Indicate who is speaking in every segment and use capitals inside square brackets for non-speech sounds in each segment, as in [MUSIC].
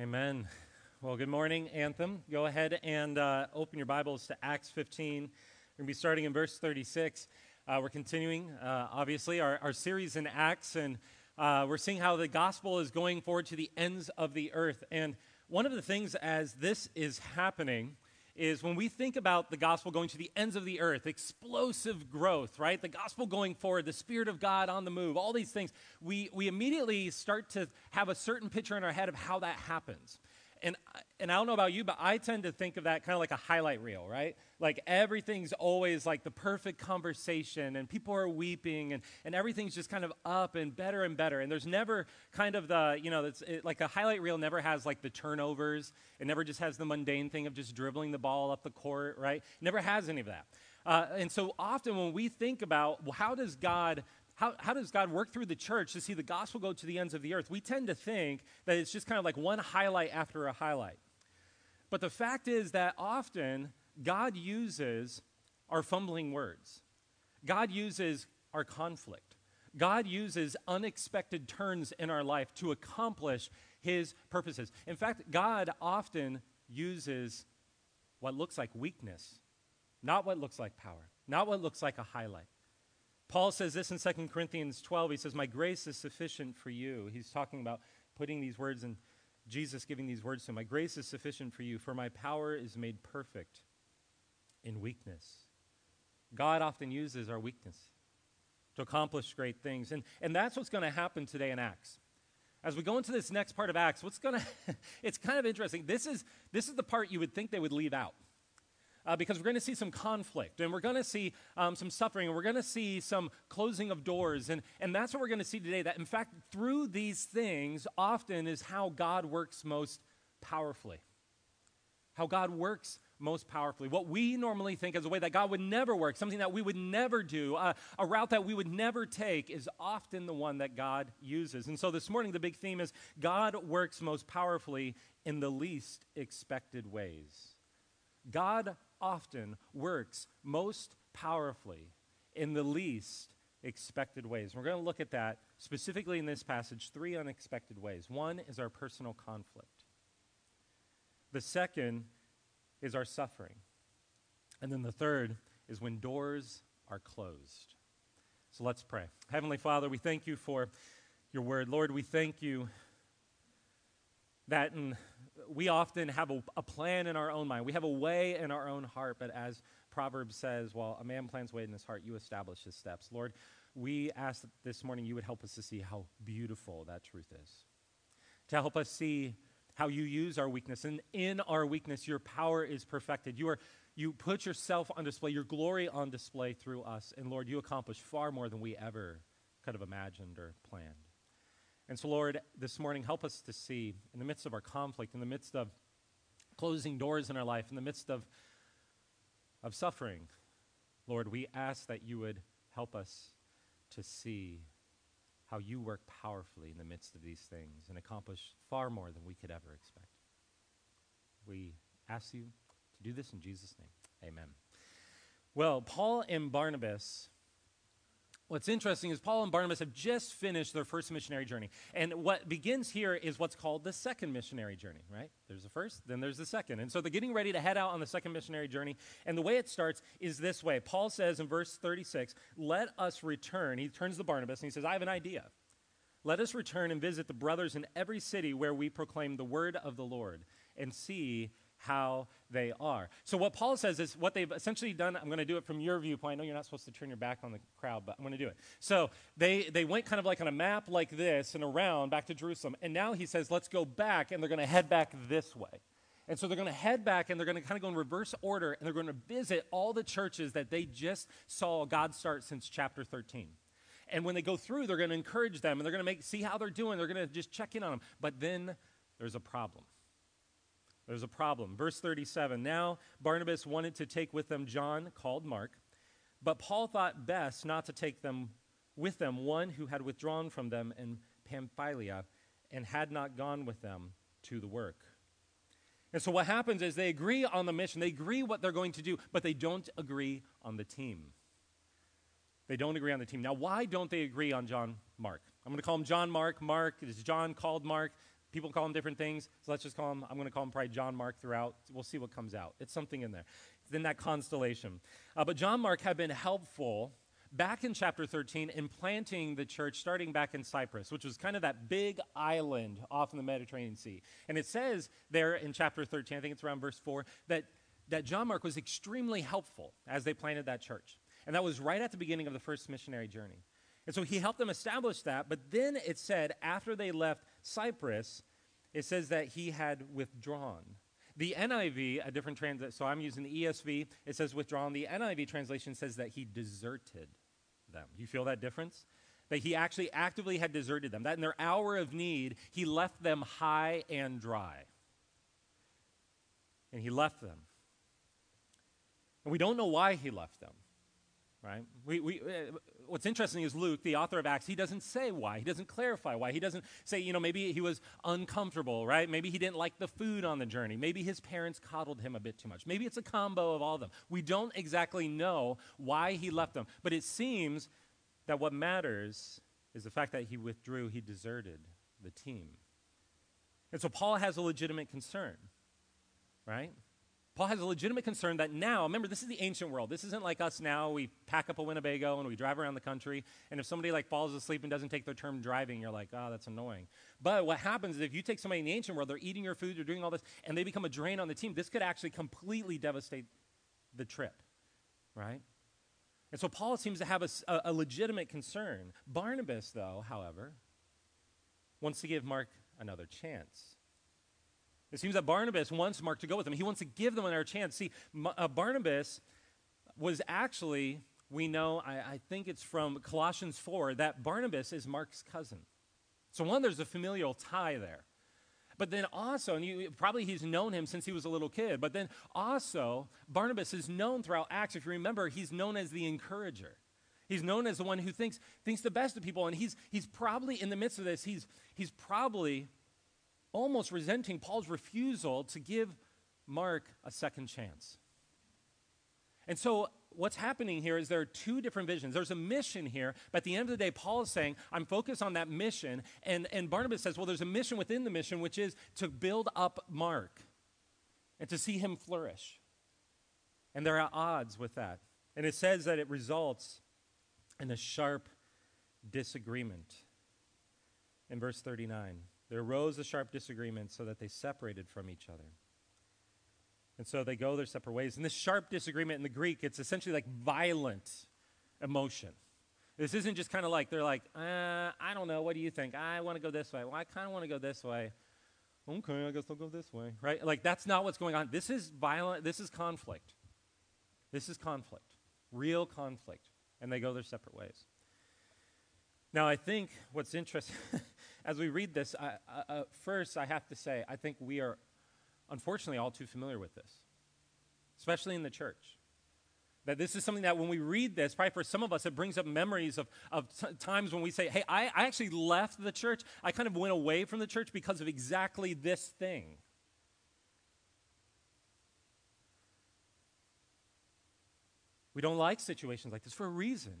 Speaker 1: Amen. Well, good morning, Anthem. Go ahead and uh, open your Bibles to Acts 15. We're going to be starting in verse 36. Uh, we're continuing, uh, obviously, our, our series in Acts, and uh, we're seeing how the gospel is going forward to the ends of the earth. And one of the things as this is happening, is when we think about the gospel going to the ends of the earth, explosive growth, right? The gospel going forward, the Spirit of God on the move, all these things, we, we immediately start to have a certain picture in our head of how that happens. And, and I don't know about you, but I tend to think of that kind of like a highlight reel, right? Like everything's always like the perfect conversation, and people are weeping, and, and everything's just kind of up and better and better. And there's never kind of the, you know, it's it, like a highlight reel never has like the turnovers. It never just has the mundane thing of just dribbling the ball up the court, right? Never has any of that. Uh, and so often when we think about, well, how does God how, how does God work through the church to see the gospel go to the ends of the earth? We tend to think that it's just kind of like one highlight after a highlight. But the fact is that often God uses our fumbling words, God uses our conflict, God uses unexpected turns in our life to accomplish his purposes. In fact, God often uses what looks like weakness, not what looks like power, not what looks like a highlight. Paul says this in 2 Corinthians 12. He says, My grace is sufficient for you. He's talking about putting these words in Jesus giving these words to him My grace is sufficient for you, for my power is made perfect in weakness. God often uses our weakness to accomplish great things. And, and that's what's going to happen today in Acts. As we go into this next part of Acts, what's going [LAUGHS] to, it's kind of interesting. This is, this is the part you would think they would leave out uh, because we're going to see some conflict and we're going to see um, some suffering and we're going to see some closing of doors. And, and that's what we're going to see today. That, in fact, through these things, often is how God works most powerfully. How God works most powerfully. What we normally think as a way that God would never work, something that we would never do, uh, a route that we would never take, is often the one that God uses. And so this morning, the big theme is God works most powerfully in the least expected ways. God often works most powerfully in the least expected ways. We're going to look at that specifically in this passage three unexpected ways. One is our personal conflict, the second is our suffering, and then the third is when doors are closed. So let's pray. Heavenly Father, we thank you for your word. Lord, we thank you that in we often have a, a, plan in our own mind. We have a way in our own heart, but as Proverbs says, while a man plans way in his heart, you establish his steps. Lord, we ask that this morning you would help us to see how beautiful that truth is, to help us see how you use our weakness. And in our weakness, your power is perfected. You, are, you put yourself on display, your glory on display through us. And Lord, you accomplish far more than we ever could have imagined or planned. And so, Lord, this morning, help us to see in the midst of our conflict, in the midst of closing doors in our life, in the midst of, of suffering, Lord, we ask that you would help us to see how you work powerfully in the midst of these things and accomplish far more than we could ever expect. We ask you to do this in Jesus' name. Amen. Well, Paul and Barnabas What's interesting is Paul and Barnabas have just finished their first missionary journey. And what begins here is what's called the second missionary journey, right? There's the first, then there's the second. And so they're getting ready to head out on the second missionary journey. And the way it starts is this way Paul says in verse 36, Let us return. He turns to Barnabas and he says, I have an idea. Let us return and visit the brothers in every city where we proclaim the word of the Lord and see how they are. So, what Paul says is what they've essentially done. I'm going to do it from your viewpoint. I know you're not supposed to turn your back on the crowd, but I'm going to do it. So, they, they went kind of like on a map like this and around back to Jerusalem. And now he says, let's go back, and they're going to head back this way. And so they're going to head back and they're going to kind of go in reverse order and they're going to visit all the churches that they just saw God start since chapter 13. And when they go through, they're going to encourage them and they're going to make see how they're doing. They're going to just check in on them. But then there's a problem. There's a problem. Verse 37 Now Barnabas wanted to take with them John, called Mark, but Paul thought best not to take them with them one who had withdrawn from them in Pamphylia and had not gone with them to the work. And so what happens is they agree on the mission, they agree what they're going to do, but they don't agree on the team. They don't agree on the team. Now, why don't they agree on John Mark? I'm going to call him John Mark. Mark is John called Mark. People call him different things, so let's just call him, I'm going to call him probably John Mark throughout. We'll see what comes out. It's something in there. It's in that constellation. Uh, but John Mark had been helpful back in chapter 13 in planting the church starting back in Cyprus, which was kind of that big island off in the Mediterranean Sea. And it says there in chapter 13, I think it's around verse 4, that, that John Mark was extremely helpful as they planted that church. And that was right at the beginning of the first missionary journey. And so he helped them establish that. But then it said, after they left Cyprus, it says that he had withdrawn. The NIV, a different translation, so I'm using the ESV, it says withdrawn. The NIV translation says that he deserted them. You feel that difference? That he actually actively had deserted them. That in their hour of need, he left them high and dry. And he left them. And we don't know why he left them, right? We, we, what's interesting is Luke, the author of Acts, he doesn't say why. He doesn't clarify why. He doesn't say, you know, maybe he was uncomfortable, right? Maybe he didn't like the food on the journey. Maybe his parents coddled him a bit too much. Maybe it's a combo of all of them. We don't exactly know why he left them. But it seems that what matters is the fact that he withdrew, he deserted the team. And so Paul has a legitimate concern, right? Paul has a legitimate concern that now, remember, this is the ancient world. This isn't like us now. We pack up a Winnebago and we drive around the country. And if somebody like falls asleep and doesn't take their turn driving, you're like, oh, that's annoying. But what happens is if you take somebody in the ancient world, they're eating your food, they're doing all this, and they become a drain on the team, this could actually completely devastate the trip, right? And so Paul seems to have a, a legitimate concern. Barnabas, though, however, wants to give Mark another chance. It seems that Barnabas wants Mark to go with him. He wants to give them another chance. See, uh, Barnabas was actually, we know, I, I, think it's from Colossians 4, that Barnabas is Mark's cousin. So, one, there's a familial tie there. But then also, and you, probably he's known him since he was a little kid, but then also, Barnabas is known throughout Acts. If you remember, he's known as the encourager. He's known as the one who thinks, thinks the best of people. And he's, he's probably, in the midst of this, he's, he's probably almost resenting Paul's refusal to give Mark a second chance. And so, what's happening here is there are two different visions. There's a mission here, but at the end of the day, Paul is saying, I'm focused on that mission. And, and Barnabas says, Well, there's a mission within the mission, which is to build up Mark and to see him flourish. And there are odds with that. And it says that it results in a sharp disagreement in verse 39. There arose a sharp disagreement so that they separated from each other. And so they go their separate ways. And this sharp disagreement in the Greek, it's essentially like violent emotion. This isn't just kind of like they're like, uh, I don't know, what do you think? I want to go this way. Well, I kind of want to go this way. Okay, I guess I'll go this way, right? Like that's not what's going on. This is violent. This is conflict. This is conflict, real conflict, and they go their separate ways. Now, I think what's interesting [LAUGHS] as we read this, I, uh, first I have to say, I think we are unfortunately all too familiar with this, especially in the church. That this is something that when we read this, probably for some of us, it brings up memories of, of t- times when we say, hey, I, I actually left the church. I kind of went away from the church because of exactly this thing. We don't like situations like this for a reason.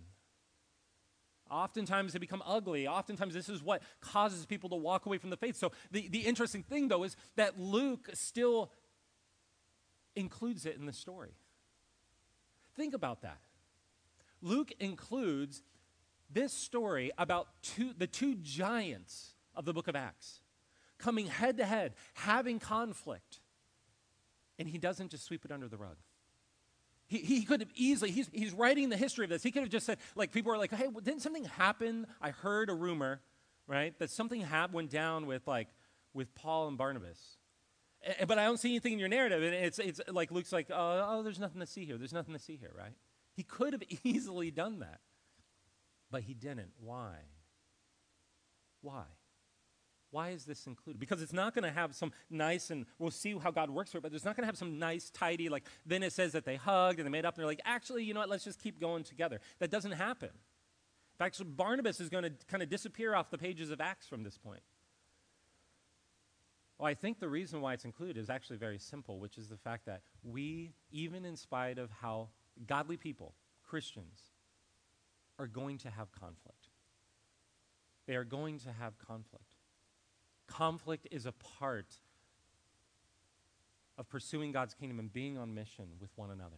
Speaker 1: Oftentimes they become ugly. Oftentimes this is what causes people to walk away from the faith. So the, the interesting thing, though, is that Luke still includes it in the story. Think about that. Luke includes this story about two, the two giants of the book of Acts coming head to head, having conflict, and he doesn't just sweep it under the rug. He, he could have easily, he's, he's writing the history of this. He could have just said, like, people are like, hey, didn't something happen? I heard a rumor, right, that something happened, went down with, like, with Paul and Barnabas. but I don't see anything in your narrative. And it's, it's like Luke's like, oh, oh, there's nothing to see here. There's nothing to see here, right? He could have [LAUGHS] easily done that. But he didn't. Why? Why? Why is this included? Because it's not going to have some nice, and we'll see how God works for it, but it's not going to have some nice, tidy, like, then it says that they hugged and they made up, and they're like, actually, you know what, let's just keep going together. That doesn't happen. In fact, Barnabas is going to kind of disappear off the pages of Acts from this point. Well, I think the reason why it's included is actually very simple, which is the fact that we, even in spite of how godly people, Christians, are going to have conflict. They are going to have conflict. Conflict is a part of pursuing God's kingdom and being on mission with one another.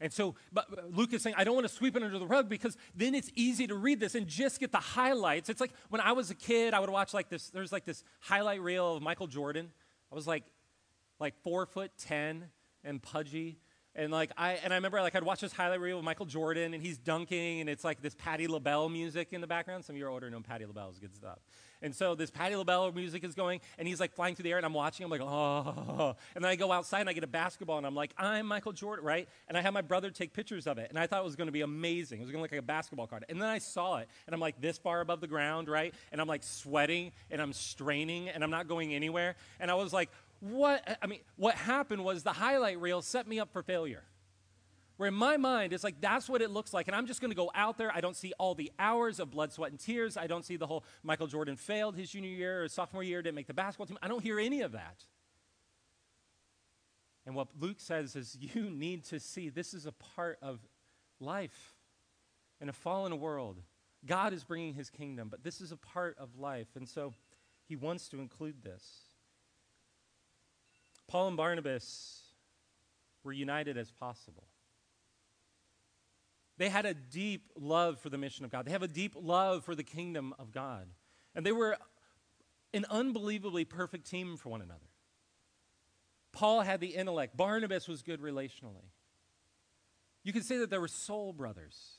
Speaker 1: And so but Luke is saying, I don't want to sweep it under the rug because then it's easy to read this and just get the highlights. It's like when I was a kid, I would watch like this, there's like this highlight reel of Michael Jordan. I was like, like four foot ten and pudgy. And like I and I remember like I'd watch this highlight reel of Michael Jordan and he's dunking and it's like this Patti LaBelle music in the background. Some of you are older know Patti LaBelle is good stuff. And so this Patti LaBelle music is going and he's like flying through the air and I'm watching. I'm like, oh. And then I go outside and I get a basketball and I'm like, I'm Michael Jordan, right? And I have my brother take pictures of it. And I thought it was going to be amazing. It was going to look like a basketball card. And then I saw it and I'm like this far above the ground, right? And I'm like sweating and I'm straining and I'm not going anywhere. And I was like, what, I mean, what happened was the highlight reel set me up for failure. Where in my mind, it's like that's what it looks like. And I'm just going to go out there. I don't see all the hours of blood, sweat, and tears. I don't see the whole Michael Jordan failed his junior year or sophomore year, didn't make the basketball team. I don't hear any of that. And what Luke says is [LAUGHS] you need to see this is a part of life in a fallen world. God is bringing his kingdom, but this is a part of life. And so he wants to include this. Paul and Barnabas were united as possible. They had a deep love for the mission of God. They have a deep love for the kingdom of God. And they were an unbelievably perfect team for one another. Paul had the intellect, Barnabas was good relationally. You could say that they were soul brothers.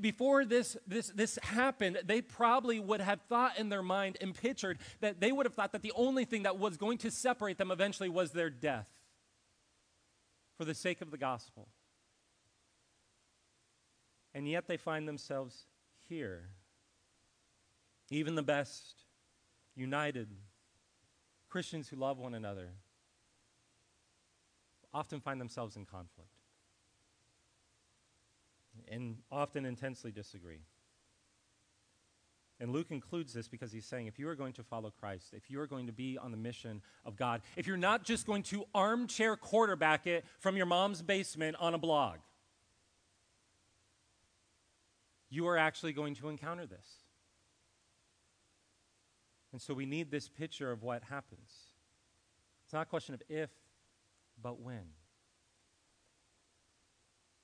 Speaker 1: Before this, this, this happened, they probably would have thought in their mind and pictured that they would have thought that the only thing that was going to separate them eventually was their death for the sake of the gospel. And yet they find themselves here. Even the best, united Christians who love one another often find themselves in conflict and often intensely disagree. And Luke includes this because he's saying if you are going to follow Christ, if you are going to be on the mission of God, if you're not just going to armchair quarterback it from your mom's basement on a blog, you are actually going to encounter this. And so we need this picture of what happens. It's not a question of if, but when.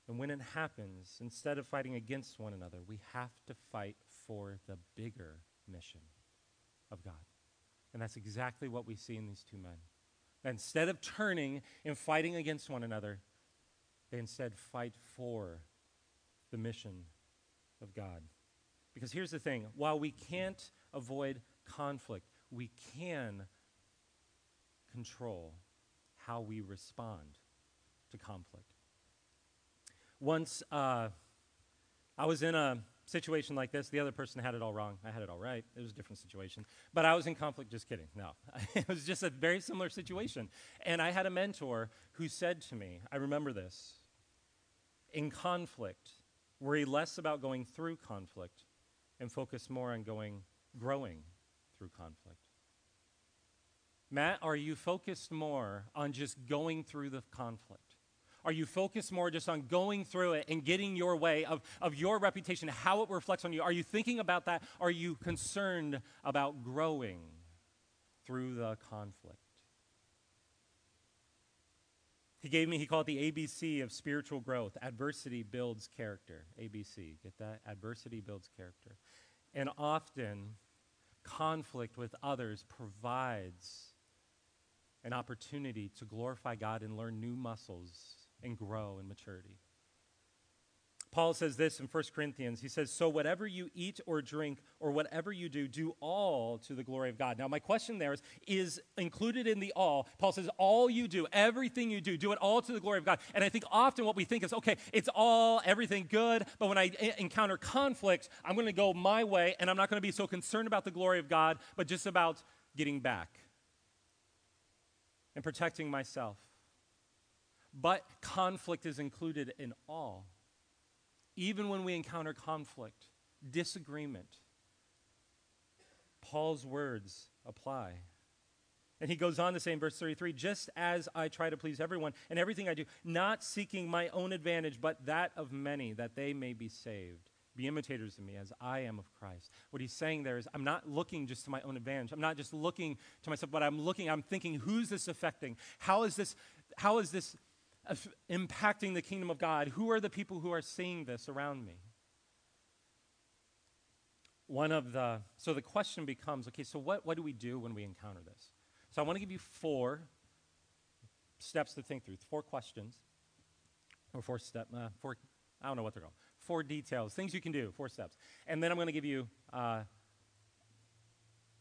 Speaker 1: And when it happens, instead of fighting against one another, we have to fight for the bigger mission of God. And that's exactly what we see in these two men. Instead of turning and fighting against one another, they instead fight for the mission of God. Because here's the thing while we can't avoid conflict, we can control how we respond to conflict. Once uh, I was in a situation like this. The other person had it all wrong. I had it all right. It was a different situation. But I was in conflict, just kidding. No. [LAUGHS] it was just a very similar situation. And I had a mentor who said to me, I remember this in conflict, Worry less about going through conflict and focus more on going, growing through conflict. Matt, are you focused more on just going through the conflict? Are you focused more just on going through it and getting your way of, of your reputation, how it reflects on you? Are you thinking about that? Are you concerned about growing through the conflict? He gave me, he called it the ABC of spiritual growth. Adversity builds character. ABC. Get that? Adversity builds character. And often, conflict with others provides an opportunity to glorify God and learn new muscles and grow in maturity. Paul says this in 1 Corinthians. He says, So whatever you eat or drink or whatever you do, do all to the glory of God. Now, my question there is, is included in the all. Paul says, All you do, everything you do, do it all to the glory of God. And I think often what we think is, okay, it's all, everything good, but when I encounter conflict, I'm going to go my way and I'm not going to be so concerned about the glory of God, but just about getting back and protecting myself. But conflict is included in all even when we encounter conflict, disagreement, Paul's words apply. And he goes on to say in verse 33 just as I try to please everyone and everything I do, not seeking my own advantage, but that of many, that they may be saved Be imitators of me as I am of Christ. What he's saying there is, I'm not looking just to my own advantage. I'm not just looking to myself, but I'm looking, I'm thinking, who's this affecting? How is this, how is this impacting the kingdom of God? Who are the people who are seeing this around me? One of the, so the question becomes okay, so what, what do we do when we encounter this? So I want to give you four steps to think through, four questions, or four step, uh, four, I don't know what they're called, four details, things you can do, four steps. And then I'm going to give you uh,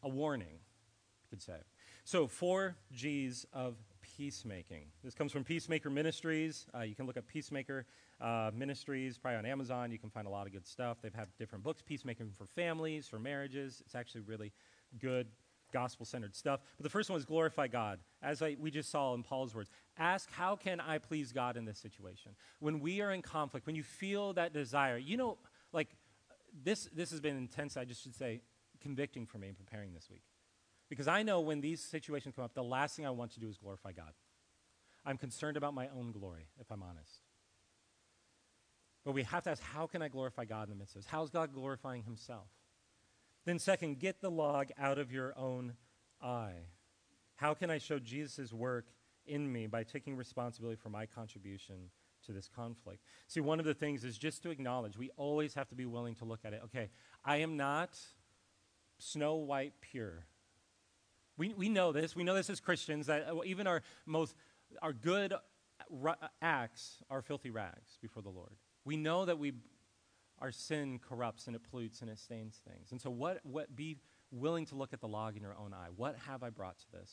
Speaker 1: a warning, you could say. So, four G's of peacemaking. This comes from Peacemaker Ministries. Uh, you can look up Peacemaker uh, Ministries, probably on Amazon. You can find a lot of good stuff. They've had different books, Peacemaking for families, for marriages. It's actually really good gospel centered stuff. But the first one is glorify God. As I, we just saw in Paul's words, ask, how can I please God in this situation? When we are in conflict, when you feel that desire, you know, like this, this has been intense, I just should say, convicting for me in preparing this week. Because I know when these situations come up, the last thing I want to do is glorify God. I'm concerned about my own glory, if I'm honest. But we have to ask, how can I glorify God in the midst of this? How is God glorifying himself? Then, second, get the log out of your own eye. How can I show Jesus' work in me by taking responsibility for my contribution to this conflict? See, one of the things is just to acknowledge we always have to be willing to look at it. Okay, I am not snow white pure. We, we know this. We know this as Christians that uh, even our most our good acts are filthy rags before the Lord. We know that we our sin corrupts and it pollutes and it stains things. And so, what, what be willing to look at the log in your own eye? What have I brought to this?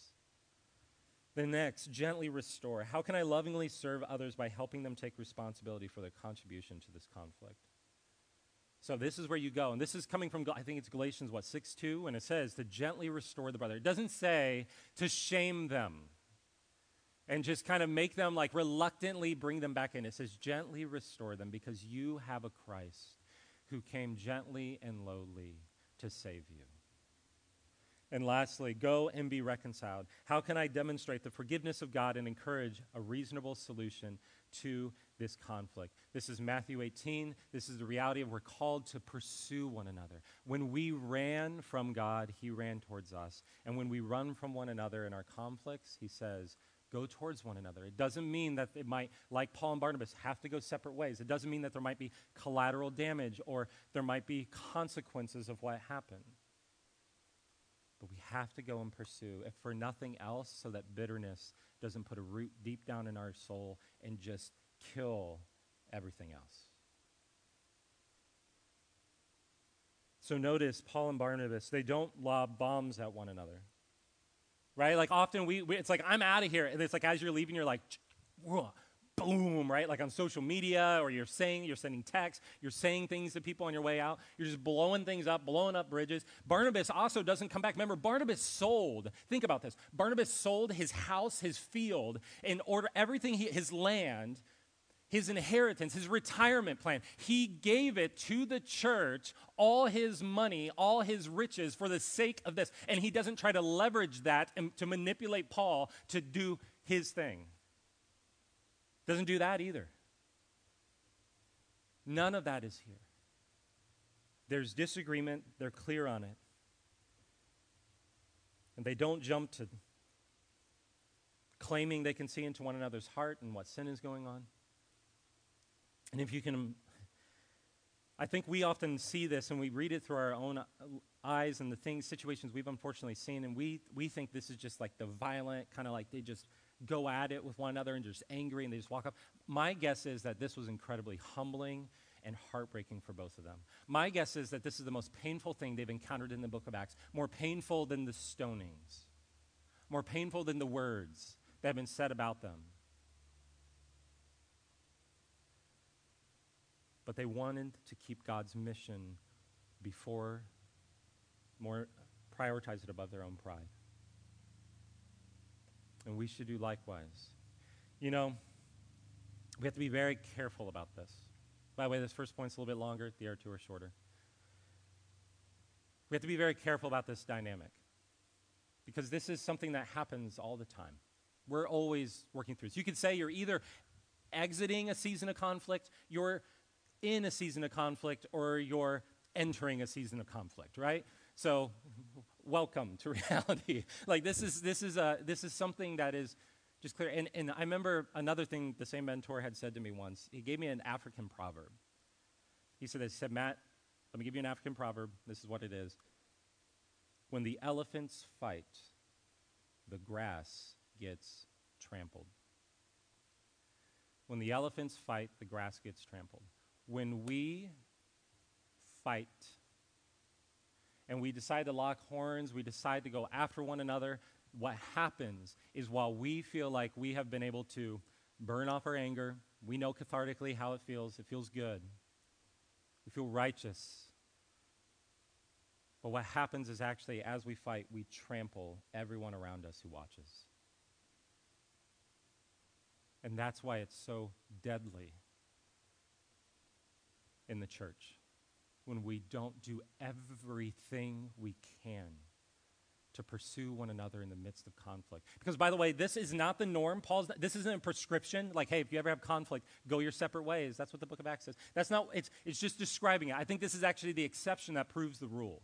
Speaker 1: The next, gently restore. How can I lovingly serve others by helping them take responsibility for their contribution to this conflict? So this is where you go. And this is coming from, I think it's Galatians, what, 6 2? And it says to gently restore the brother. It doesn't say to shame them and just kind of make them like reluctantly bring them back in. It says gently restore them because you have a Christ who came gently and lowly to save you. And lastly, go and be reconciled. How can I demonstrate the forgiveness of God and encourage a reasonable solution to this conflict? This is Matthew 18. This is the reality of we're called to pursue one another. When we ran from God, He ran towards us. And when we run from one another in our conflicts, He says, go towards one another. It doesn't mean that it might, like Paul and Barnabas, have to go separate ways. It doesn't mean that there might be collateral damage or there might be consequences of what happened. But we have to go and pursue, if for nothing else, so that bitterness doesn't put a root deep down in our soul and just kill everything else. So notice Paul and Barnabas, they don't lob bombs at one another right? Like often we, we it's like I'm out of here, and it's like as you're leaving, you're like, boom, right? Like on social media, or you're saying you're sending texts, you're saying things to people on your way out. You're just blowing things up, blowing up bridges. Barnabas also doesn't come back. Remember, Barnabas sold. Think about this. Barnabas sold his house, his field, in order everything he, his land his inheritance, his retirement plan. He gave it to the church, all his money, all his riches for the sake of this. And he doesn't try to leverage that and to manipulate Paul to do his thing. Doesn't do that either. None of that is here. There's disagreement, they're clear on it. And they don't jump to claiming they can see into one another's heart and what sin is going on. And if you can, I think we often see this and we read it through our own uh, eyes and the things, situations we've unfortunately seen, and we, we think this is just like the violent, kind of like they just go at it with one another and just angry and they just walk up. My guess is that this was incredibly humbling and heartbreaking for both of them. My guess is that this is the most painful thing they've encountered in the book of Acts, more painful than the stonings, more painful than the words that have been said about them. But they wanted to keep God's mission before, more prioritize it above their own pride. And we should do likewise. You know, we have to be very careful about this. By the way, this first point's a little bit longer, the other two are shorter. We have to be very careful about this dynamic because this is something that happens all the time. We're always working through this. You could say you're either exiting a season of conflict, you're in a season of conflict or you're entering a season of conflict, right? So, welcome to [LAUGHS] reality. like this is this is a this is something that is just clear. And and I remember another thing the same mentor had said to me once. He gave me an African proverb. He said, "He said Matt, let me give you an African proverb. This is what it is. When the elephants fight, the grass gets trampled. When the elephants fight, the grass gets trampled. When we fight and we decide to lock horns, we decide to go after one another, what happens is while we feel like we have been able to burn off our anger, we know cathartically how it feels. It feels good. We feel righteous. But what happens is actually, as we fight, we trample everyone around us who watches. And that's why it's so deadly in the church when we don't do everything we can to pursue one another in the midst of conflict. Because, by the way, this is not the norm. Paul's this isn't a prescription. Like, hey, if you ever have conflict, go your separate ways. That's what the Book of Acts says. That's not. It's it's just describing it. I think this is actually the exception that proves the rule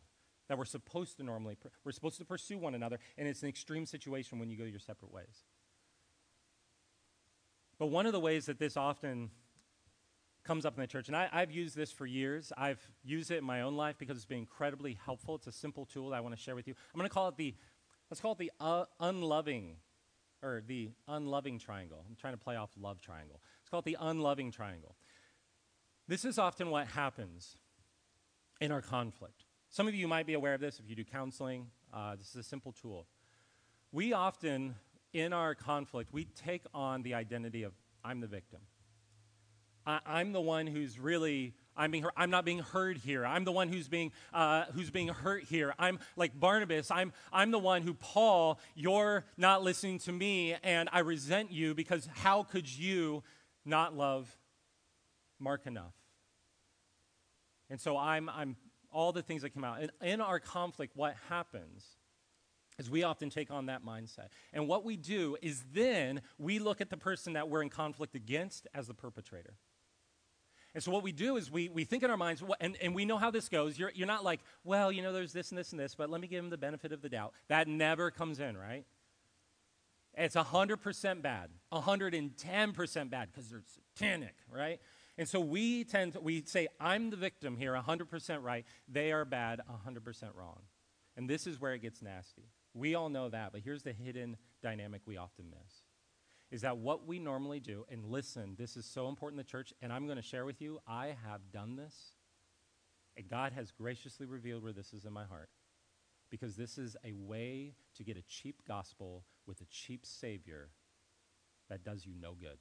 Speaker 1: that we're supposed to normally we're supposed to pursue one another, and it's an extreme situation when you go your separate ways. But one of the ways that this often comes up in the church. And I, have used this for years. I've used it in my own life because it's been incredibly helpful. It's a simple tool that I want to share with you. I'm going to call it the, let's call it the uh, unloving, or the unloving triangle. I'm trying to play off love triangle. It's called the unloving triangle. This is often what happens in our conflict. Some of you might be aware of this if you do counseling. Uh, this is a simple tool. We often, in our conflict, we take on the identity of I'm the victim. I, am the one who's really I'm being I'm not being heard here. I'm the one who's being uh, who's being hurt here. I'm like Barnabas. I'm I'm the one who Paul. You're not listening to me, and I resent you because how could you not love Mark enough? And so I'm I'm all the things that come out. And in our conflict, what happens is we often take on that mindset. And what we do is then we look at the person that we're in conflict against as the perpetrator. And so what we do is we, we think in our minds, and, and we know how this goes. You're, you're not like, well, you know, there's this and this and this, but let me give him the benefit of the doubt. That never comes in, right? It's 100% bad, 110% bad because they're satanic, right? And so we tend to, we say, I'm the victim here, 100% right. They are bad, 100% wrong. And this is where it gets nasty. We all know that, but here's the hidden dynamic we often miss is that what we normally do, and listen, this is so important in the church, and I'm going to share with you, I have done this, and God has graciously revealed where this is in my heart. Because this is a way to get a cheap gospel with a cheap Savior that does you no good.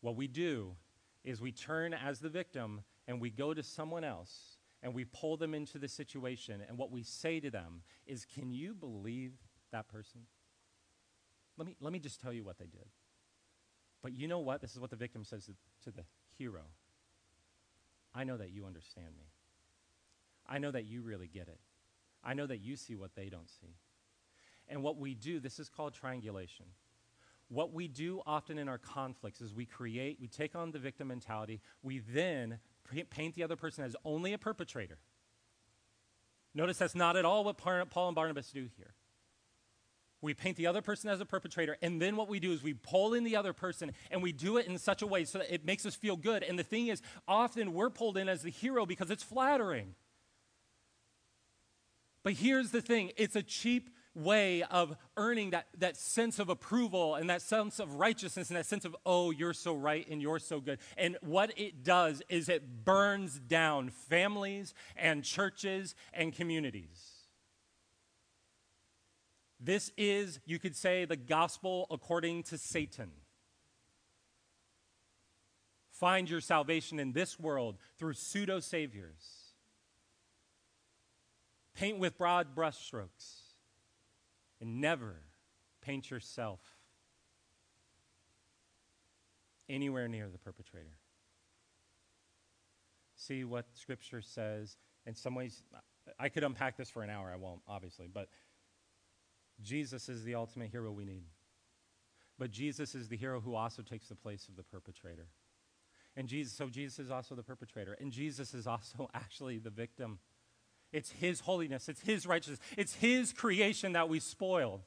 Speaker 1: What we do is we turn as the victim and we go to someone else and we pull them into the situation. And what we say to them is, Can you believe that person? Let me, let me just tell you what they did. But you know what? This is what the victim says to, to the hero I know that you understand me. I know that you really get it. I know that you see what they don't see. And what we do, this is called triangulation. What we do often in our conflicts is we create, we take on the victim mentality, we then paint the other person as only a perpetrator. Notice that's not at all what Paul and Barnabas do here. We paint the other person as a perpetrator, and then what we do is we pull in the other person and we do it in such a way so that it makes us feel good. And the thing is, often we're pulled in as the hero because it's flattering. But here's the thing it's a cheap way of earning that, that sense of approval and that sense of righteousness and that sense of, oh, you're so right and you're so good. And what it does is it burns down families and churches and communities. This is, you could say, the gospel according to Satan. Find your salvation in this world through pseudo saviors. Paint with broad brushstrokes and never paint yourself anywhere near the perpetrator. See what Scripture says. In some ways, I could unpack this for an hour. I won't, obviously, but Jesus is the ultimate hero we need. But Jesus is the hero who also takes the place of the perpetrator. And Jesus, so Jesus is also the perpetrator. And Jesus is also [LAUGHS] actually the victim. It's his holiness, it's his righteousness, it's his creation that we spoil.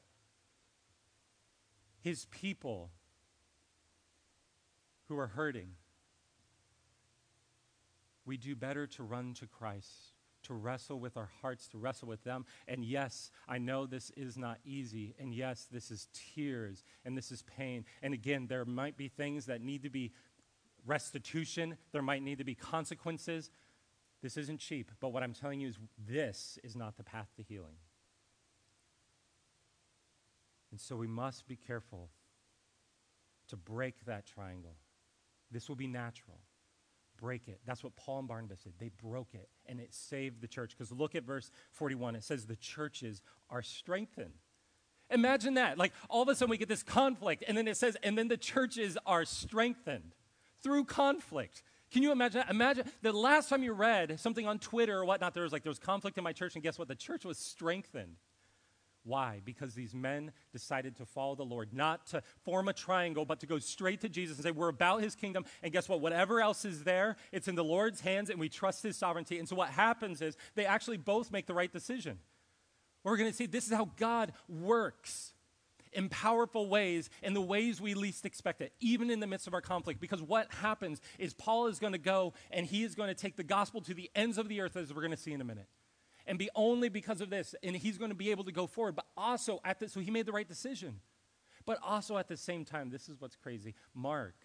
Speaker 1: His people who are hurting. We do better to run to Christ, to wrestle with our hearts, to wrestle with them. And yes, I know this is not easy. And yes, this is tears and this is pain. And again, there might be things that need to be restitution, there might need to be consequences. This isn't cheap, but what I'm telling you is this is not the path to healing. And so we must be careful to break that triangle. This will be natural. Break it. That's what Paul and Barnabas did. They broke it, and it saved the church. Because look at verse 41. It says, The churches are strengthened. Imagine that. Like all of a sudden we get this conflict, and then it says, and then the churches are strengthened through conflict. Can you imagine that? Imagine the last time you read something on Twitter or whatnot, there was like there was conflict in my church, and guess what? The church was strengthened. Why? Because these men decided to follow the Lord, not to form a triangle, but to go straight to Jesus and say, We're about his kingdom. And guess what? Whatever else is there, it's in the Lord's hands, and we trust his sovereignty. And so what happens is they actually both make the right decision. We're going to see this is how God works in powerful ways, in the ways we least expect it, even in the midst of our conflict. Because what happens is Paul is going to go and he is going to take the gospel to the ends of the earth, as we're going to see in a minute. And be only because of this, and he's going to be able to go forward. But also at this, so he made the right decision. But also at the same time, this is what's crazy. Mark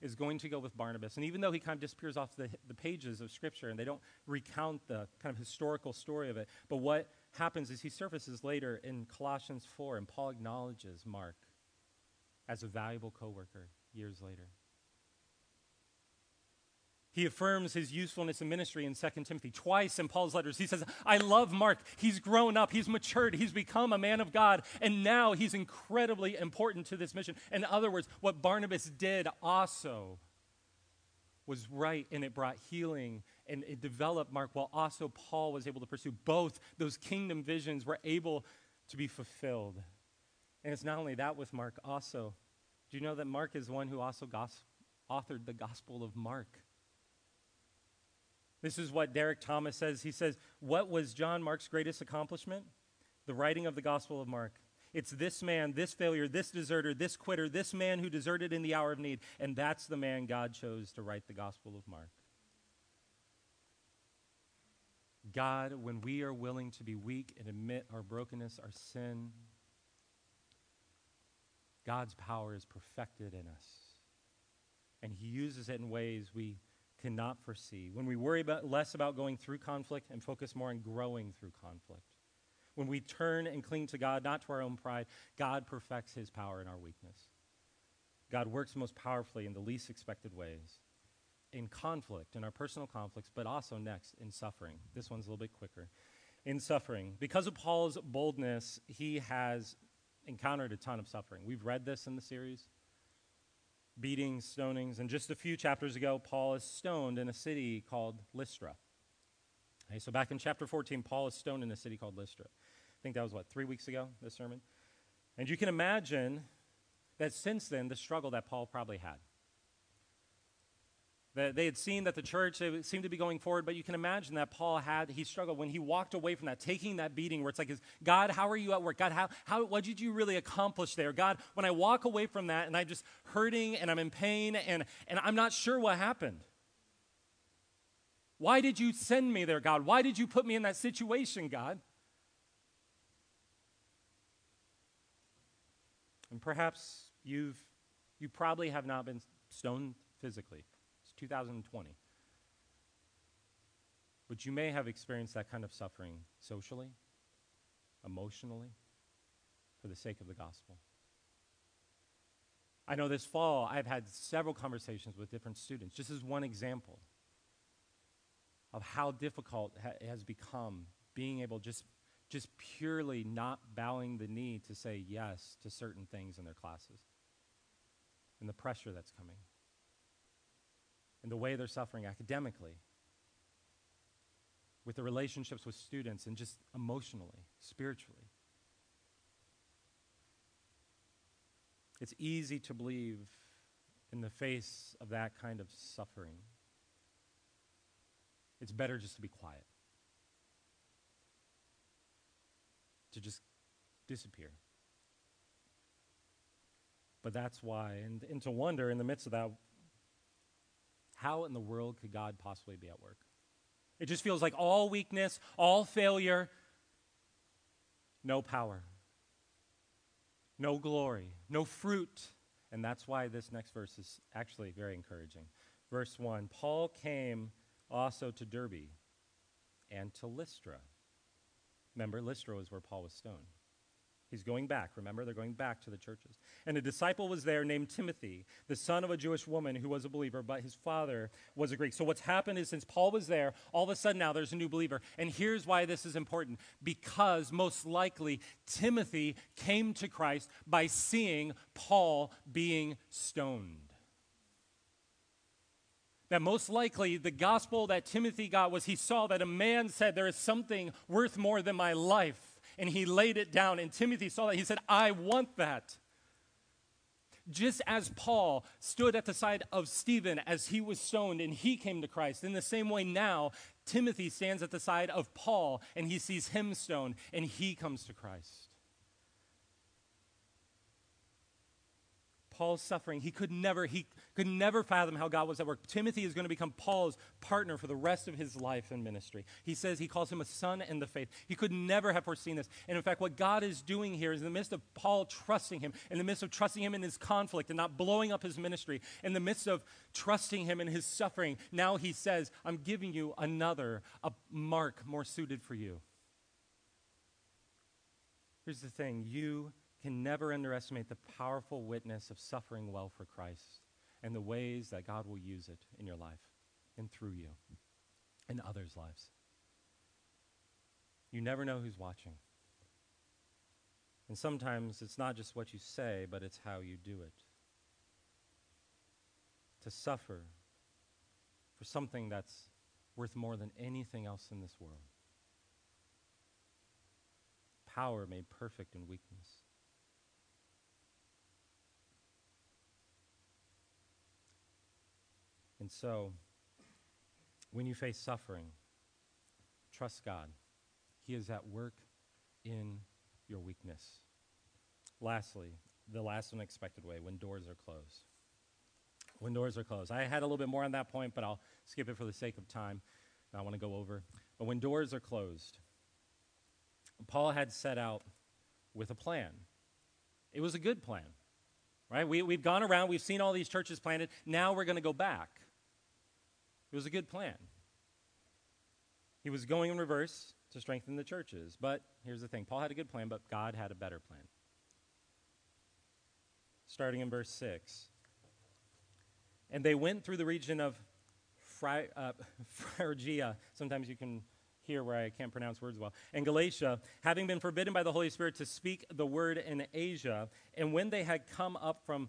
Speaker 1: is going to go with Barnabas. And even though he kind of disappears off the, the pages of Scripture and they don't recount the kind of historical story of it, but what happens is he surfaces later in Colossians 4, and Paul acknowledges Mark as a valuable co worker years later. He affirms his usefulness in ministry in 2 Timothy. Twice in Paul's letters, he says, I love Mark. He's grown up, he's matured, he's become a man of God, and now he's incredibly important to this mission. In other words, what Barnabas did also was right and it brought healing and it developed Mark, while also Paul was able to pursue both those kingdom visions were able to be fulfilled. And it's not only that with Mark, also. Do you know that Mark is one who also gos- authored the Gospel of Mark? This is what Derek Thomas says. He says, What was John Mark's greatest accomplishment? The writing of the Gospel of Mark. It's this man, this failure, this deserter, this quitter, this man who deserted in the hour of need. And that's the man God chose to write the Gospel of Mark. God, when we are willing to be weak and admit our brokenness, our sin, God's power is perfected in us. And He uses it in ways we cannot foresee. When we worry about, less about going through conflict and focus more on growing through conflict. When we turn and cling to God, not to our own pride, God perfects His power in our weakness. God works most powerfully in the least expected ways in conflict, in our personal conflicts, but also next in suffering. This one's a little bit quicker. In suffering. Because of Paul's boldness, he has encountered a ton of suffering. We've read this in the series beatings, stonings, and just a few chapters ago, Paul is stoned in a city called Lystra. Okay, so back in chapter 14, Paul is stoned in a city called Lystra. I think that was what, three weeks ago, this sermon? And you can imagine that since then, the struggle that Paul probably had. They had seen that the church seemed to be going forward, but you can imagine that Paul had, he struggled when he walked away from that, taking that beating where it's like, God, how are you at work? God, how, how, what did you really accomplish there? God, when I walk away from that and I'm just hurting and I'm in pain and, and I'm not sure what happened. Why did you send me there, God? Why did you put me in that situation, God? And perhaps you've, you probably have not been stoned physically. 2020. But you may have experienced that kind of suffering socially, emotionally, for the sake of the gospel. I know this fall I've had several conversations with different students, just as one example of how difficult it has become being able just just purely not bowing the knee to say yes to certain things in their classes and the pressure that's coming and the way they're suffering academically, with the relationships with students, and just emotionally, spiritually. It's easy to believe in the face of that kind of suffering, it's better just to be quiet, to just disappear. But that's why, and, and to wonder in the midst of that, how in the world could God possibly be at work? It just feels like all weakness, all failure, no power, no glory, no fruit. And that's why this next verse is actually very encouraging. Verse 1 Paul came also to Derbe and to Lystra. Remember, Lystra was where Paul was stoned. He's going back. Remember, they're going back to the churches. And a disciple was there named Timothy, the son of a Jewish woman who was a believer, but his father was a Greek. So, what's happened is since Paul was there, all of a sudden now there's a new believer. And here's why this is important because most likely Timothy came to Christ by seeing Paul being stoned that most likely the gospel that Timothy got was he saw that a man said, There is something worth more than my life and he laid it down. And Timothy saw that. He said, I want that. Just as Paul stood at the side of Stephen as he was stoned and he came to Christ, in the same way now, Timothy stands at the side of Paul and he sees him stoned and he comes to Christ. Paul's suffering, he could never, he could never fathom how God was at work. Timothy is going to become Paul's partner for the rest of his life and ministry. He says he calls him a son in the faith. He could never have foreseen this. And in fact, what God is doing here is in the midst of Paul trusting him, in the midst of trusting him in his conflict and not blowing up his ministry, in the midst of trusting him in his suffering, now he says, I'm giving you another, a mark more suited for you. Here's the thing you can never underestimate the powerful witness of suffering well for Christ and the ways that God will use it in your life and through you and others' lives. You never know who's watching. And sometimes it's not just what you say, but it's how you do it. To suffer for something that's worth more than anything else in this world. Power made perfect in weakness. And so, when you face suffering, trust God. He is at work in your weakness. Lastly, the last unexpected way when doors are closed. When doors are closed. I had a little bit more on that point, but I'll skip it for the sake of time. I want to go over. But when doors are closed, Paul had set out with a plan. It was a good plan, right? We, we've gone around, we've seen all these churches planted. Now we're going to go back. It was a good plan. He was going in reverse to strengthen the churches. But here's the thing Paul had a good plan, but God had a better plan. Starting in verse 6. And they went through the region of Phry- uh, [LAUGHS] Phrygia. Sometimes you can hear where I can't pronounce words well. And Galatia, having been forbidden by the Holy Spirit to speak the word in Asia. And when they had come up from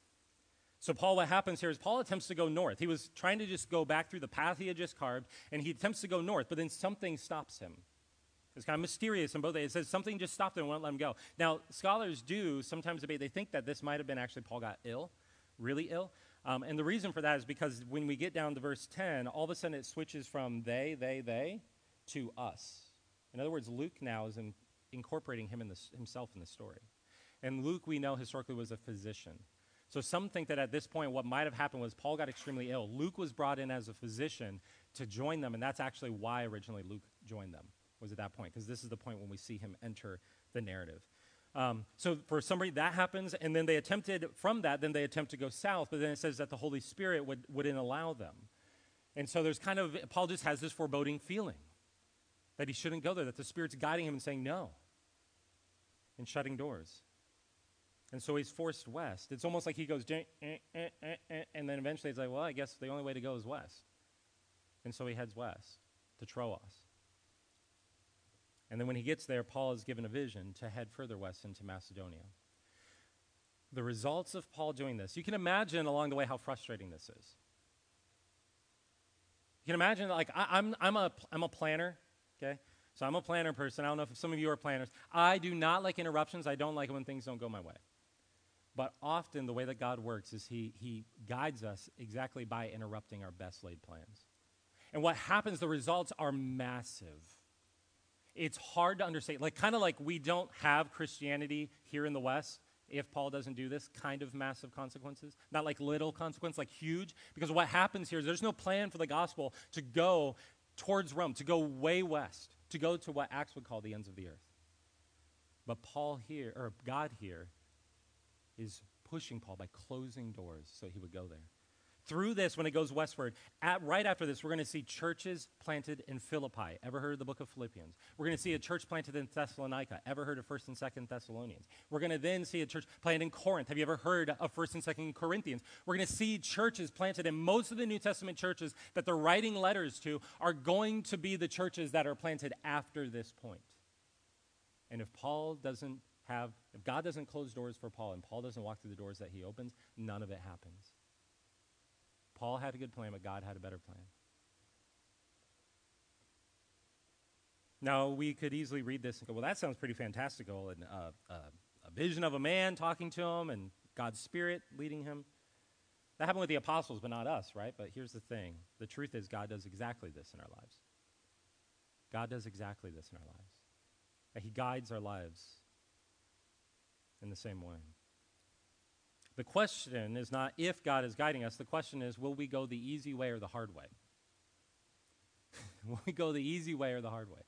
Speaker 1: So, Paul, what happens here is Paul attempts to go north. He was trying to just go back through the path he had just carved, and he attempts to go north, but then something stops him. It's kind of mysterious in both ways. It says something just stopped him and won't let him go. Now, scholars do sometimes debate. They think that this might have been actually Paul got ill, really ill. Um, and the reason for that is because when we get down to verse 10, all of a sudden it switches from they, they, they to us. In other words, Luke now is in, incorporating him in this, himself in the story. And Luke, we know historically, was a physician. So some think that at this point, what might have happened was Paul got extremely ill. Luke was brought in as a physician to join them, and that's actually why originally Luke joined them, was at that point, because this is the point when we see him enter the narrative. Um, so for somebody, that happens, and then they attempted, from that, then they attempt to go south, but then it says that the Holy Spirit would, wouldn't allow them. And so there's kind of, Paul just has this foreboding feeling that he shouldn't go there, that the Spirit's guiding him and saying no and shutting doors. And so he's forced west. It's almost like he goes, eh, eh, eh, and then eventually he's like, well, I guess the only way to go is west. And so he heads west. to Troas. And then when he gets there, Paul is given a vision to head further west into Macedonia. The results of Paul doing this, you can imagine along the way how frustrating this is. You can imagine, like, I, I'm, I'm, a, I'm a planner, okay? So I'm a planner person. I don't know if some of you are planners. I do not like interruptions. I don't like when things don't go my way. But often, the way that God works is he, he guides us exactly by interrupting our best laid plans. And what happens, the results are massive. It's hard to understand. Like, kind of like we don't have Christianity here in the West if Paul doesn't do this, kind of massive consequences. Not like little consequence, like huge. Because what happens here is there's no plan for the gospel to go towards Rome, to go way west, to go to what Acts would call the ends of the earth. But Paul here, or God here, is pushing Paul by closing doors so he would go there. Through this, when it goes westward, at, right after this, we're going to see churches planted in Philippi. Ever heard of the book of Philippians? We're going to see a church planted in Thessalonica. Ever heard of 1st and 2nd Thessalonians? We're going to then see a church planted in Corinth. Have you ever heard of 1st and 2nd Corinthians? We're going to see churches planted in most of the New Testament churches that they're writing letters to are going to be the churches that are planted after this point. And if Paul doesn't have, if God doesn't close doors for Paul and Paul doesn't walk through the doors that he opens, none of it happens. Paul had a good plan, but God had a better plan. Now, we could easily read this and go, well, that sounds pretty fantastical. And uh, uh, a vision of a man talking to him and God's Spirit leading him. That happened with the apostles, but not us, right? But here's the thing the truth is, God does exactly this in our lives. God does exactly this in our lives. He guides our lives in the same way. The question is not if God is guiding us, the question is will we go the easy way or the hard way? [LAUGHS] will we go the easy way or the hard way?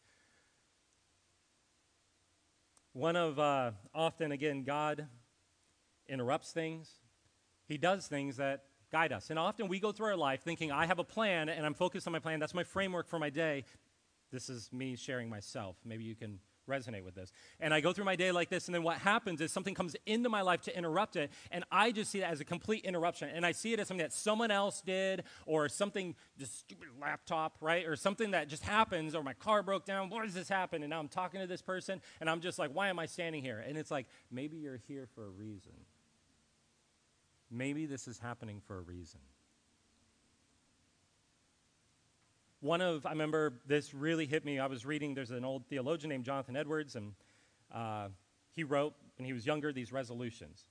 Speaker 1: One of, uh, often again, God interrupts things. He does things that guide us. And often we go through our life thinking, I have a plan and I'm focused on my plan. That's my framework for my day. This is me sharing myself. Maybe you can resonate with this. And I go through my day like this, and then what happens is something comes into my life to interrupt it, and I just see that as a complete interruption. And I see it as something that someone else did, or something, just stupid laptop, right? Or something that just happens, or my car broke down. Why does this happen? And now I'm talking to this person, and I'm just like, why am I standing here? And it's like, maybe you're here for a reason. Maybe this is happening for a reason. One of, I remember this really hit me. I was reading, there's an old theologian named Jonathan Edwards, and uh, he wrote when he was younger these resolutions.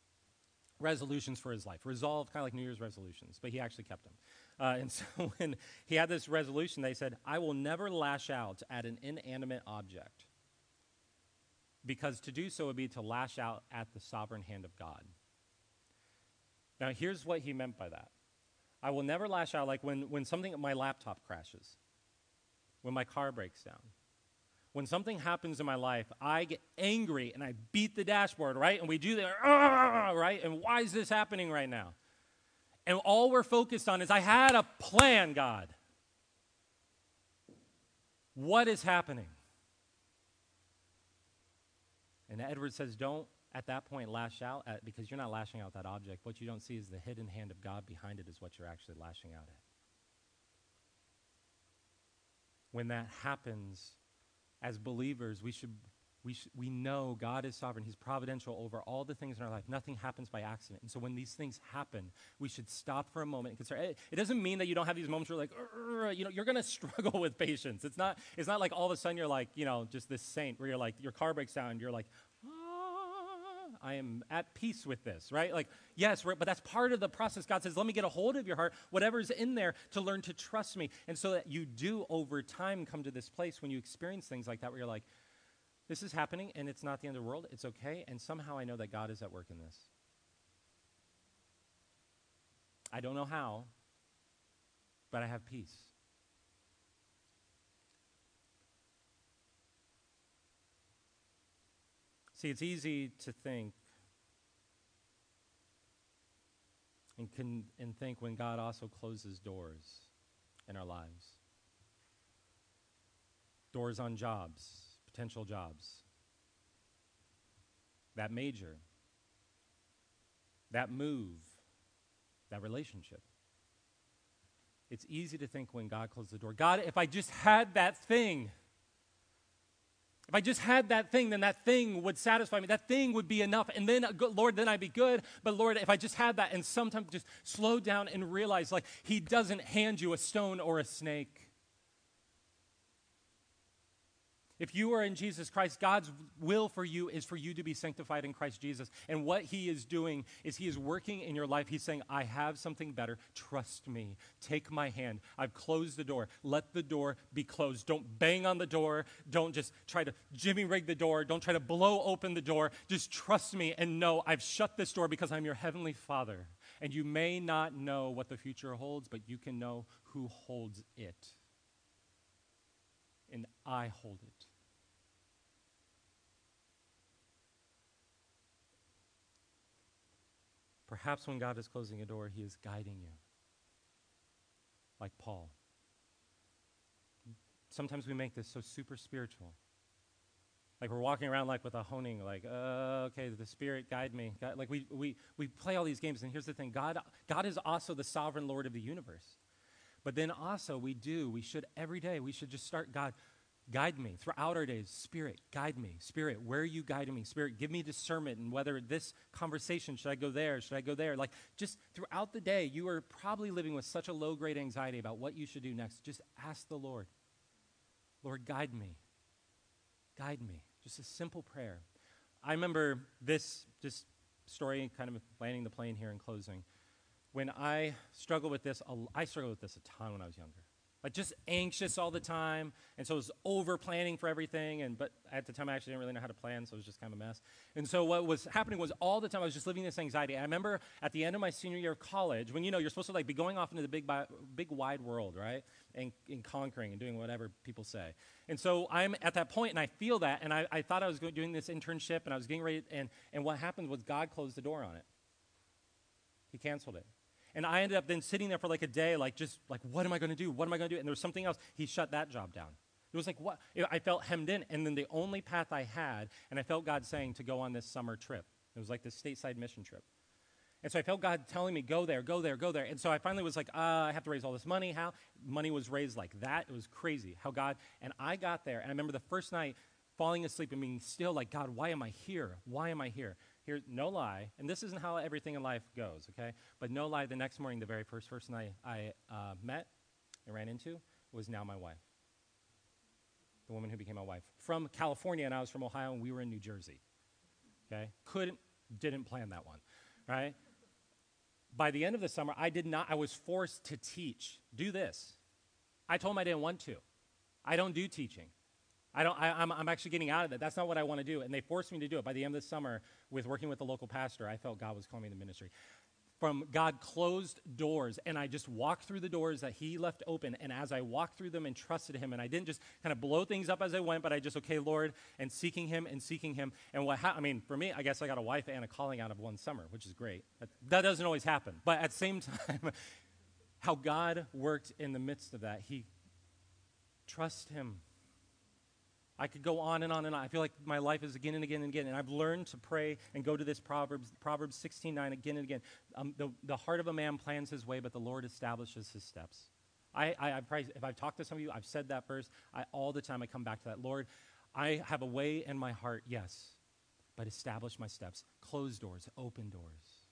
Speaker 1: Resolutions for his life. Resolved, kind of like New Year's resolutions, but he actually kept them. Uh, and [LAUGHS] so when he had this resolution, they said, I will never lash out at an inanimate object because to do so would be to lash out at the sovereign hand of God. Now, here's what he meant by that. I will never lash out like when, when something, my laptop crashes when my car breaks down. When something happens in my life, I get angry and I beat the dashboard, right? And we do that, right? And why is this happening right now? And all we're focused on is, I had a plan, God. What is happening? And Edward says, don't at that point lash out at, because you're not lashing out that object. What you don't see is the hidden hand of God behind it, is what you're actually lashing out at when that happens, as believers, we should we, sh- we know God is sovereign. He's providential over all the things in our life. Nothing happens by accident. And so when these things happen, we should stop for a moment and consider. It, it doesn't mean that you don't have these moments where like, you know, you're going [LAUGHS] to struggle with patience. It's not, it's not like all of a sudden you're like, you know, just this saint where you're like, your car breaks down you're like, I am at peace with this, right? Like, yes, but that's part of the process. God says, let me get a hold of your heart, whatever's in there, to learn to trust me. And so that you do over time come to this place when you experience things like that where you're like, this is happening and it's not the end of the world. It's okay. And somehow I know that God is at work in this. I don't know how, but I have peace. See, it's easy to think and, can, and think when God also closes doors in our lives doors on jobs, potential jobs. That major, that move, that relationship. it's easy to think when God closed the door, God, if I just had that thing, if I just had that thing, then that thing would satisfy me. That thing would be enough. And then, uh, Lord, then I'd be good. But Lord, if I just had that and sometimes just slow down and realize like He doesn't hand you a stone or a snake. If you are in Jesus Christ, God's will for you is for you to be sanctified in Christ Jesus. And what He is doing is He is working in your life. He's saying, I have something better. Trust me. Take my hand. I've closed the door. Let the door be closed. Don't bang on the door. Don't just try to jimmy rig the door. Don't try to blow open the door. Just trust me and know I've shut this door because I'm your heavenly Father. And you may not know what the future holds, but you can know who holds it. And I hold it. Perhaps when God is closing a door, He is guiding you, like Paul. Sometimes we make this so super spiritual. Like we're walking around like with a honing, like, uh, okay, the Spirit guide me. God, like we, we, we play all these games, and here's the thing God, God is also the sovereign Lord of the universe. But then also, we do, we should every day, we should just start, God, Guide me throughout our days. Spirit, guide me. Spirit, where are you guiding me? Spirit, give me discernment and whether this conversation, should I go there? Should I go there? Like, just throughout the day, you are probably living with such a low grade anxiety about what you should do next. Just ask the Lord, Lord, guide me. Guide me. Just a simple prayer. I remember this just story, kind of landing the plane here in closing. When I struggled with this, I struggled with this a ton when I was younger like just anxious all the time and so I was over planning for everything and but at the time i actually didn't really know how to plan so it was just kind of a mess. And so what was happening was all the time i was just living this anxiety. I remember at the end of my senior year of college when you know you're supposed to like be going off into the big big wide world right? And, and conquering and doing whatever people say. And so i'm at that point and i feel that and i, I thought i was doing this internship and i was getting ready and, and what happened was god closed the door on it. He canceled it and I ended up then sitting there for like a day, like just like, what am I going to do? What am I going to do? And there was something else. He shut that job down. It was like, what? I felt hemmed in. And then the only path I had, and I felt God saying to go on this summer trip. It was like this stateside mission trip. And so I felt God telling me, go there, go there, go there. And so I finally was like, uh, I have to raise all this money. How? Money was raised like that. It was crazy how God, and I got there. And I remember the first night falling asleep and being still like, God, why am I here? Why am I here? Here, no lie, and this isn't how everything in life goes, okay? But no lie, the next morning, the very first person I, I uh, met and ran into was now my wife. The woman who became my wife. From California, and I was from Ohio, and we were in New Jersey, okay? Couldn't, didn't plan that one, right? By the end of the summer, I did not, I was forced to teach. Do this. I told him I didn't want to. I don't do teaching. I don't, I, am I'm, I'm actually getting out of that. That's not what I want to do. And they forced me to do it. By the end of the summer, with working with the local pastor, I felt God was calling me to ministry. From God closed doors, and I just walked through the doors that He left open. And as I walked through them and trusted Him, and I didn't just kind of blow things up as I went, but I just, okay, Lord, and seeking Him and seeking Him. And what ha- I mean, for me, I guess I got a wife and a calling out of one summer, which is great. That, that doesn't always happen. But at the same [LAUGHS] time, how God worked in the midst of that, He trust Him I could go on and on and on. I feel like my life is again and again and again. And I've learned to pray and go to this Proverbs, Proverbs 16 9 again and again. Um, the, the heart of a man plans his way, but the Lord establishes his steps. I, I, I probably, if I've talked to some of you, I've said that verse. I, all the time I come back to that. Lord, I have a way in my heart, yes, but establish my steps. Close doors, open doors.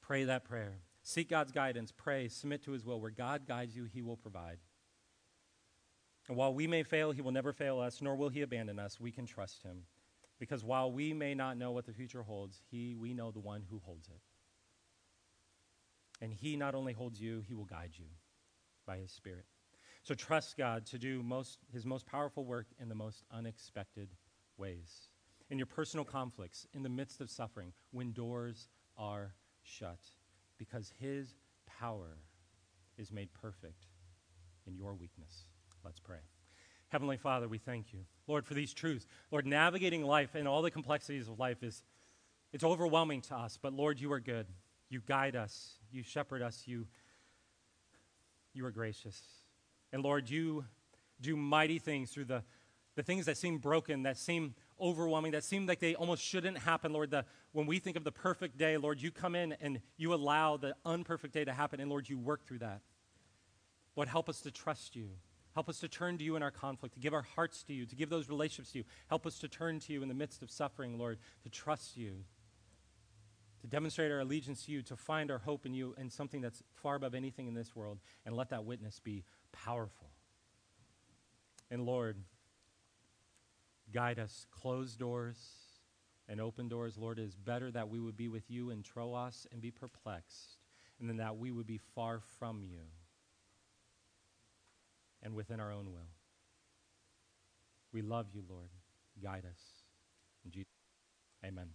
Speaker 1: Pray that prayer. Seek God's guidance. Pray. Submit to his will. Where God guides you, he will provide. And while we may fail, he will never fail us, nor will he abandon us. We can trust him. Because while we may not know what the future holds, he, we know the one who holds it. And he not only holds you, he will guide you by his spirit. So trust God to do most, his most powerful work in the most unexpected ways. In your personal conflicts, in the midst of suffering, when doors are shut, because his power is made perfect in your weakness. Let's pray. Heavenly Father, we thank you, Lord, for these truths. Lord, navigating life and all the complexities of life is it's overwhelming to us, but Lord, you are good. You guide us, you shepherd us, you you are gracious. And Lord, you do mighty things through the the things that seem broken, that seem overwhelming, that seem like they almost shouldn't happen, Lord, the, when we think of the perfect day, Lord, you come in and you allow the unperfect day to happen, and Lord, you work through that. Lord, help us to trust you. Help us to turn to you in our conflict, to give our hearts to you, to give those relationships to you. Help us to turn to you in the midst of suffering, Lord, to trust you, to demonstrate our allegiance to you, to find our hope in you and something that's far above anything in this world, and let that witness be powerful. And Lord, guide us. Close doors and open doors. Lord, it is better that we would be with you in Troas and be perplexed, and than that we would be far from you and within our own will. We love you, Lord. Guide us. In Jesus. Amen.